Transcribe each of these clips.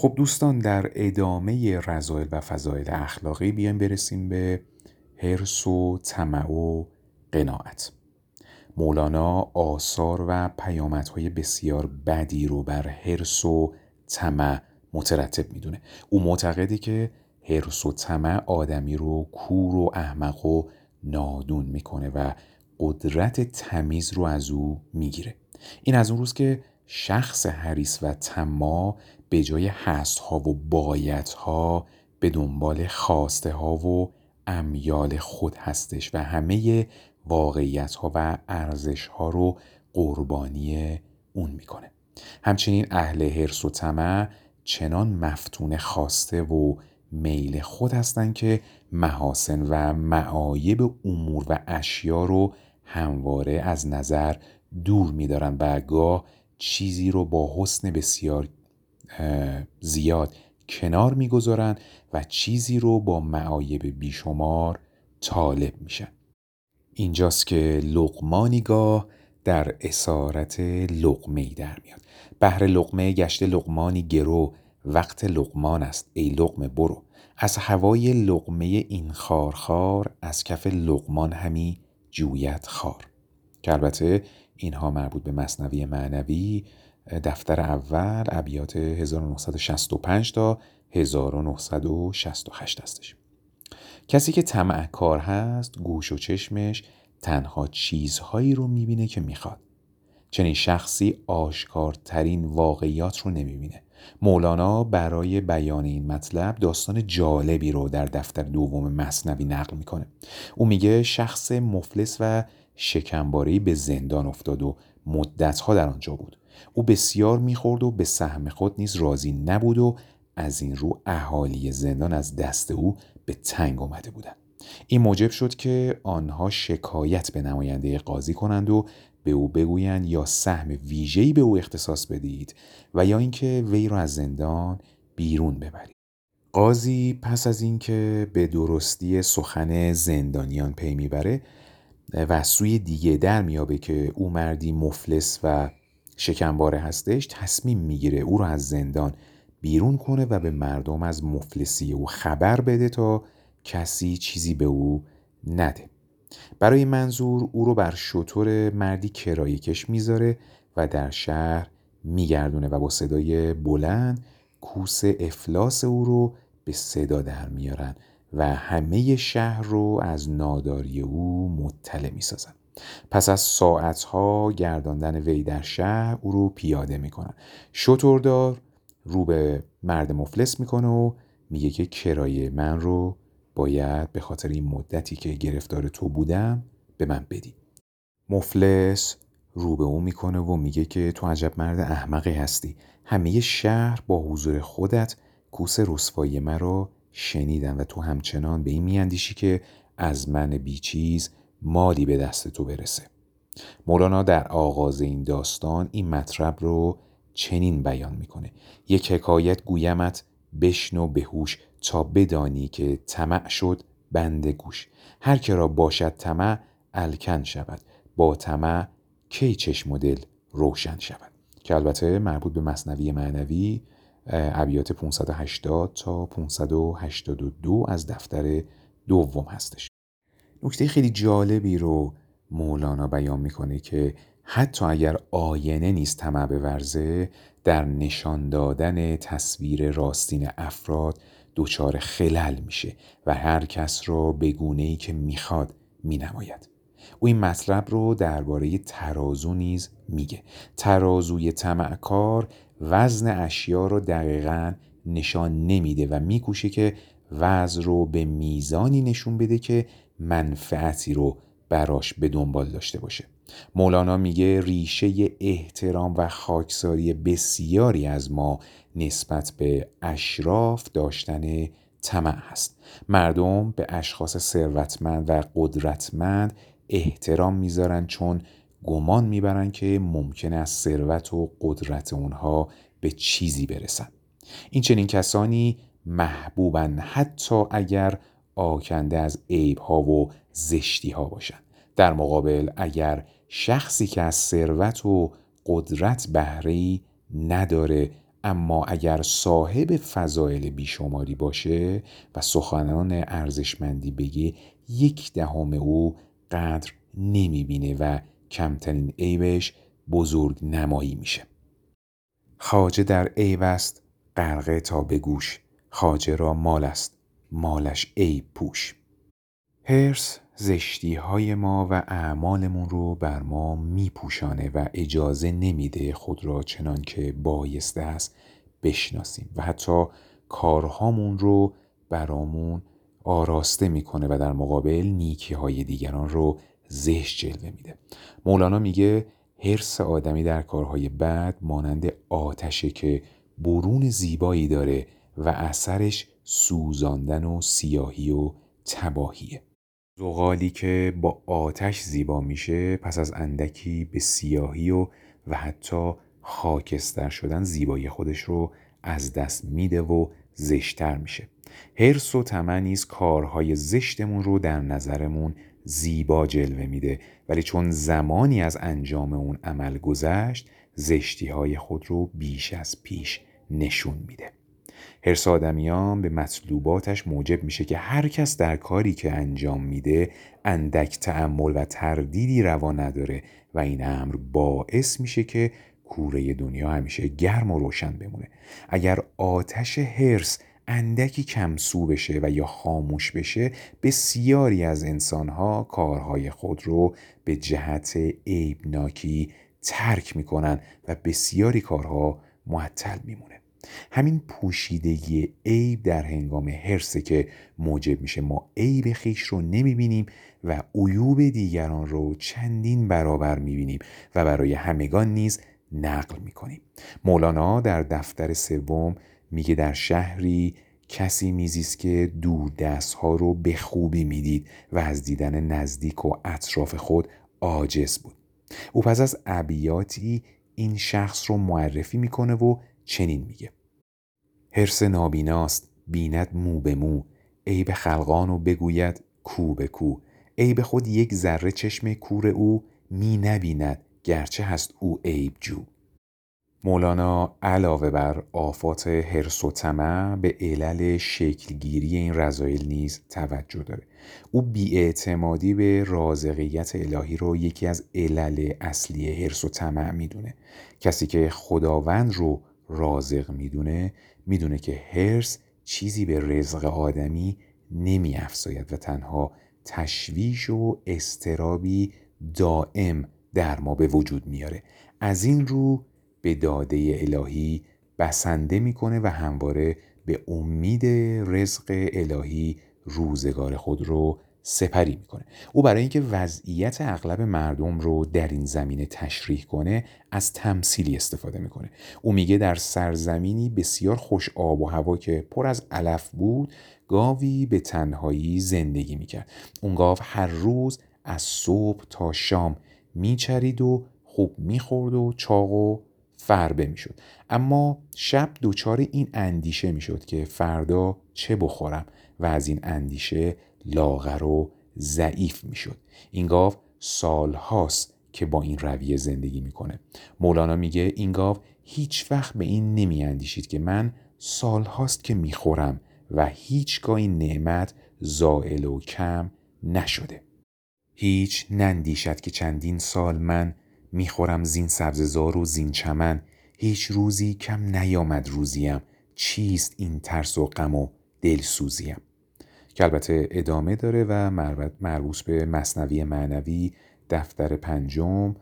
خب دوستان در ادامه رضایل و فضایل اخلاقی بیایم برسیم به حرس و طمع و قناعت. مولانا آثار و پیامدهای بسیار بدی رو بر حرس و طمع مترتب می‌دونه. او معتقده که حرس و طمع آدمی رو کور و احمق و نادون می‌کنه و قدرت تمیز رو از او می‌گیره. این از اون روز که شخص حریص و طماع به جای هست ها و بایت ها به دنبال خواسته ها و امیال خود هستش و همه واقعیت ها و ارزش ها رو قربانی اون می‌کنه. همچنین اهل حرس و طمع چنان مفتون خواسته و میل خود هستند که محاسن و معایب امور و اشیا رو همواره از نظر دور میدارن و گاه چیزی رو با حسن بسیار زیاد کنار می‌گذارن و چیزی رو با معایب بیشمار طالب میشن. اینجاست که لقمانیگاه در اسارت لقمه در میاد. بهر لقمه گشت لقمانی گرو وقت لقمان است ای لقمه برو. از هوای لقمه این خارخار از کف لقمان همی جویت خار. که البته اینها مربوط به مصنوی معنوی دفتر اول ابیات 1965 تا 1968 هستش. کسی که طمع کار هست گوش و چشمش تنها چیزهایی رو می‌بینه که می‌خواد. چنین شخصی آشکارترین واقعیات رو نمی‌بینه. مولانا برای بیان این مطلب داستان جالبی رو در دفتر دوم مصنوی نقل می‌کنه. او میگه شخص مفلس و شکمباری به زندان افتاد و مدتها در آنجا بود. او بسیار می‌خورد و به سهم خود نیز راضی نبود و از این رو اهالی زندان از دست او به تنگ آمده بودند. این موجب شد که آنها شکایت به نماینده قاضی کنند و به او بگویند یا سهم ویژه‌ای به او اختصاص بدید و یا اینکه وی را از زندان بیرون ببرید. قاضی پس از اینکه به درستی سخن زندانیان پی می‌بره و سوی دیگه در میابه که او مردی مفلس و شکمباره هستش تصمیم می‌گیره او را از زندان بیرون کنه و به مردم از مفلسی او خبر بده تا کسی چیزی به او نده. برای منظور او رو بر شطور مردی کرایه کش می‌ذاره و در شهر میگردونه و با صدای بلند کوس افلاس او رو به صدا در میارن و همه شهر رو از ناداری او مطلع می‌سازن. پس از ساعتها گرداندن وی در شهر او رو پیاده می‌کنن. شطوردار رو به مرد مفلس می‌کنه و میگه که کرایه من رو باید به خاطر این مدتی که گرفتار تو بودم به من بدی. مفلس رو به او می‌کنه و میگه که تو عجب مرد احمقی هستی. همه شهر با حضور خودت کوس رسوایی مرا شنیدن و تو همچنان به این میاندیشی که از من بیچیز مالی به دست تو برسه. مولانا در آغاز این داستان این مطلب رو چنین بیان می‌کنه. یک حکایت گویمت بشنو بهوش تا بدانی که طمع شد بند گوش. هر که را باشد طمع الکن شود. با طمع کی چشم و دل روشن شود؟ که البته مربوط به مصنوی معنوی ابیات 580 تا 582 از دفتر دوم هستش. نکته خیلی جالبی رو مولانا بیان می‌کنه که حتی اگر آینه نیست طمع ورزه در نشان دادن تصویر راستین افراد دچار خلل میشه و هر کس را به گونه ای که می‌خواد مینماید. او این مطلب رو درباره ترازو نیز میگه. ترازوی طمعکار وزن اشیا رو دقیقا نشان نمیده و میکوشه که وزن رو به میزانی نشون بده که منفعتی رو براش به دنبال داشته باشه. مولانا میگه ریشه احترام و خاکساری بسیاری از ما نسبت به اشراف داشتن طمع هست. مردم به اشخاص ثروتمند و قدرتمند احترام می‌ذارن چون گمان می‌برن که ممکن است ثروت و قدرت اونها به چیزی برسن. این چنین کسانی محبوبن. حتی اگر آکنده از عیب ها و زشتی ها باشند. در مقابل اگر شخصی که از ثروت و قدرت بهره نداره اما اگر صاحب فضایل بیشماری باشه و سخنان ارزشمندی بگه یک دهم او قدر نمی‌بینه و کمترین عیبش بزرگ نمایی میشه. خاجه در عیب است غرقه تا به گوش. خاجه را مال است. مالش عیب پوش. هرس زشتی های ما و اعمالمون رو بر ما میپوشانه و اجازه نمیده خود را چنان که بایسته است بشناسیم و حتی کارهامون رو برامون آراسته می‌کنه و در مقابل نیکی های دیگران رو زشت جلوه میده. مولانا میگه حرس آدمی در کارهای بد مانند آتشه که برون زیبایی داره و اثرش سوزاندن و سیاهی و تباهیه. زغالی که با آتش زیبا میشه پس از اندکی به سیاهی و و حتی خاکستر شدن زیبایی خودش رو از دست میده و زشتر میشه. هرس و طمع نیز کارهای زشتمون رو در نظرمون زیبا جلوه میده. ولی چون زمانی از انجام اون عمل گذشت زشتی های خود رو بیش از پیش نشون میده. هرس آدمیان به مطلوباتش موجب میشه که هر کس در کاری که انجام میده اندک تعمل و تردیدی روا نداره و این امر باعث میشه که کوره دنیا همیشه گرم و روشن بمونه. اگر آتش هرس اندکی کمسو بشه و یا خاموش بشه بسیاری از انسانها کارهای خود رو به جهت عیبناکی ترک می‌کنن و بسیاری کارها معطل میمونه. همین پوشیدگی عیب در هنگام حرسه که موجب میشه ما عیب خیش رو نمی‌بینیم و عیوب دیگران رو چندین برابر می‌بینیم و برای همگان نیز نقل می‌کنیم. مولانا در دفتر سوم میگه در شهری کسی میزیست که دور دست ها رو به خوبی می‌دید و از دیدن نزدیک و اطراف خود عاجز بود. او پس از ابیاتی این شخص رو معرفی می‌کنه و چنین میگه. حرس نابیناست بیند مو به مو. عیب خلقان و بگوید کو به کو. عیب خود یک ذره چشم کور او می نبیند گرچه هست او عیب جو. مولانا علاوه بر آفات حرس و طمع به علل شکلگیری این رضایل نیز توجه داره. او بیاعتمادی به رازقیت الهی رو یکی از علل اصلی حرس و طمع می‌دونه. کسی که خداوند رو رازق می‌دونه می‌دونه که هرس چیزی به رزق آدمی نمی افزاید و تنها تشویش و استرابی دائم در ما به وجود میاره. از این رو به داده الهی بسنده می‌کنه و همواره به امید رزق الهی روزگار خود رو سپری می‌کنه. او برای اینکه وضعیت اغلب مردم رو در این زمینه تشریح کنه از تمثیلی استفاده می‌کنه. او میگه در سرزمینی بسیار خوش آب و هوا که پر از علف بود گاوی به تنهایی زندگی می‌کرد. اون گاو هر روز از صبح تا شام میچرید و خوب می‌خورد و چاق و فربه می‌شد. اما شب دچار این اندیشه می‌شد که فردا چه بخورم و از این اندیشه لاغر و ضعیف می‌شد. این گاو سالهاست که با این رویه زندگی می‌کنه. مولانا میگه این گاو هیچ وقت به این نمی اندیشید که من سالهاست که می‌خورم و هیچگاه این نعمت زائل و کم نشده. هیچ نندیشد که چندین سال من می‌خورم زین سبززار و زین چمن. هیچ روزی کم نیامد روزیم. چیست این ترس و غم و دلسوزیم؟ که البته ادامه داره و مربوط به مصنوی معنوی دفتر پنجم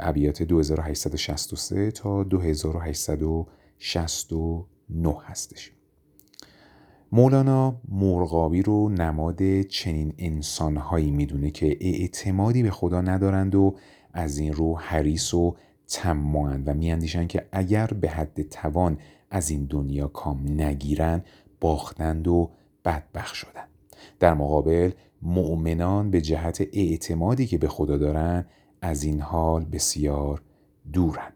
ابیات 2863 تا 2869 هستش. مولانا مرغابی رو نماد چنین انسانهایی می‌دونه که اعتمادی به خدا ندارند و از این رو حریص و تماند و میاندیشن که اگر به حد توان از این دنیا کام نگیرن باختند و بدبخ شدن. در مقابل مؤمنان به جهت اعتمادی که به خدا دارن از این حال بسیار دورن.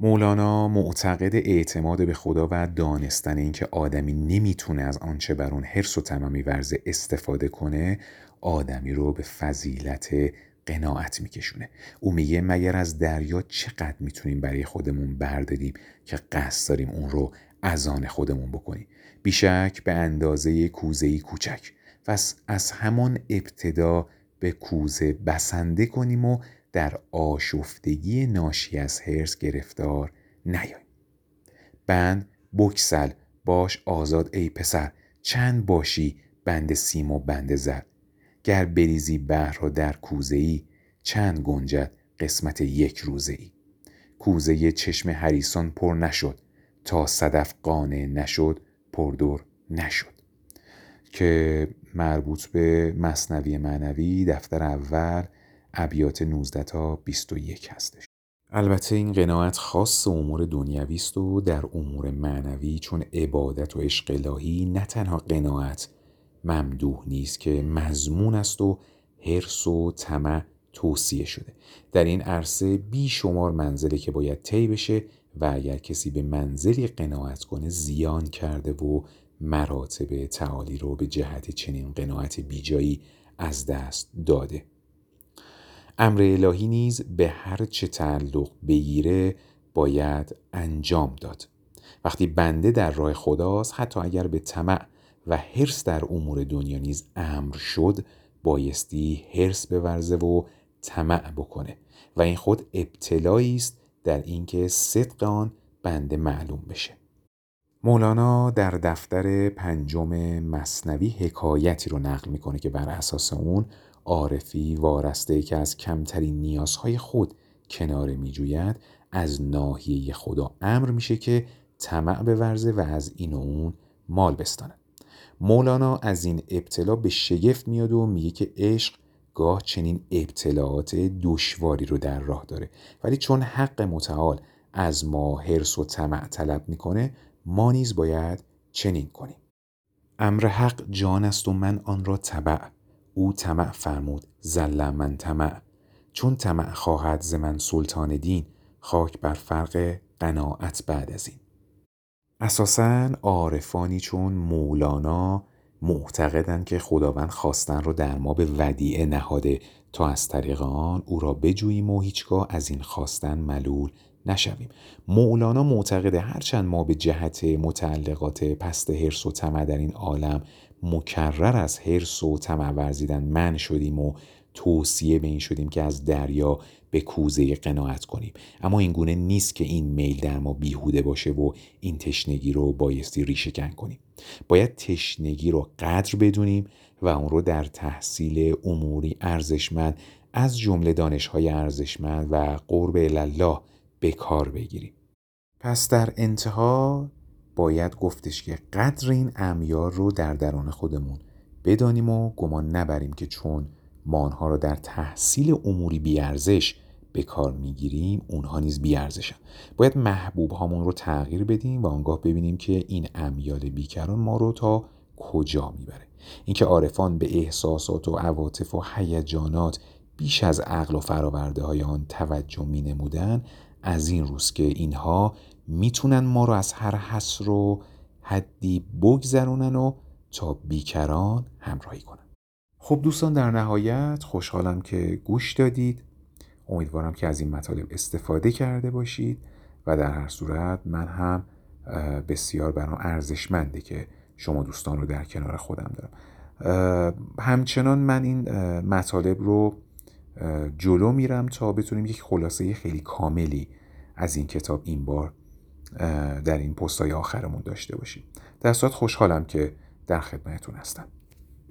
مولانا معتقد اعتماد به خدا و دانستن اینکه آدمی نمی‌تونه از آنچه بر اون حرس و ورزه استفاده کنه آدمی رو به فضیلت قناعت میکشونه. او میگه مگر از دریا چقدر می‌تونیم برای خودمون برداریم که قصد داریم اون رو از آن خودمون بکنیم؟ بیشک به اندازه کوزه کوچک. و از همان ابتدا به کوزه بسنده کنیم و در آشفتگی ناشی از هرس گرفتار نیاییم. بند بکسل. باش آزاد ای پسر. چند باشی بند سیم و بند زر. گر بریزی بحر را در کوزه ای چند گنجد قسمت یک روزه ای کوزه چشم هریسان پر نشد. تا صدف قانع نشد پردر نشد که مربوط به مصنوی معنوی دفتر اول ابیات 19 تا 21 هستش. البته این قناعت خاص امور دنیوی است و در امور معنوی چون عبادت و عشق الهی نه تنها قناعت ممدوح نیست که مضمون است و حرس و طمع توصیه شده. در این عرصه بیشمار منزله که باید طی بشه و اگر کسی به منزلی قناعت کنه زیان کرده و مراتب تعالی رو به جهت چنین قناعت بیجایی از دست داده. امر الهی نیز به هر چه تعلق بگیره باید انجام داد. وقتی بنده در راه خداست حتی اگر به طمع و حرس در امور دنیا نیز امر شد بایستی حرس بورزه و طمع بکنه. و این خود ابتلایی است در اینکه صدق آن بنده معلوم بشه. مولانا در دفتر پنجم مصنوی حکایتی رو نقل می‌کنه که بر اساس اون عارفی وارسته که از کمترین نیازهای خود کناره میجوید از ناحیه خدا امر میشه که طمع ورزه و از این و اون مال بستانه مولانا از این ابتلا به شگفت میاد و میگه که عشق گاه چنین ابتلاعات دشواری رو در راه داره. ولی چون حق متعال از ما حرس و طمع طلب می‌کنه ما نیز باید چنین کنیم. امر حق جان است و من آن را تبع او طمع فرمود زل من طمع. چون طمع خواهد ز من سلطان دین خاک بر فرق قناعت بعد از این. اساسا عارفانی چون مولانا معتقدند که خداوند خواستن رو در ما به ودیعه نهاده. تا از طریق آن او را بجوییم و هیچگاه از این خواستن ملول نشویم. مولانا معتقده هرچند ما به جهت متعلقات پست حرس و طمع در این عالم مکرر از حرس و طمع ورزیدن من شدیم و توصیه به این شدیم که از دریا به کوزه قناعت کنیم. اما این گونه نیست که این میل در ما بیهوده باشه و این تشنگی رو بایستی ریشهکن کنیم. باید تشنگی رو قدر بدونیم و اون رو در تحصیل اموری ارزشمند از جمله دانشهای ارزشمند و قرب الله به کار بگیریم. پس در انتها باید گفتش که قدر این امیار رو در درون خودمون بدانیم و گمان نبریم که چون ما آنها را در تحصیل اموری بیارزش به کار می‌گیریم اونها نیز بیارزشن. باید محبوب هامون رو تغییر بدیم و آنگاه ببینیم که این امیال بیکران ما رو تا کجا می‌بره. اینکه عارفان به احساسات و عواطف و هیجانات بیش از عقل و فراورده های آن توجه می نمودن از این روز که اینها می‌تونن ما رو از هر حس و حدی بگذرونن و تا بیکران همراهی کنن. خب دوستان در نهایت خوشحالم که گوش دادید. امیدوارم که از این مطالب استفاده کرده باشید و در هر صورت من هم بسیار برام ارزشمنده که شما دوستان رو در کنار خودم دارم. همچنان من این مطالب رو جلو میرم تا بتونیم یک خلاصه خیلی کاملی از این کتاب این بار در این پستای آخرمون داشته باشیم. در صورت خوشحالم که در خدمتتون هستم.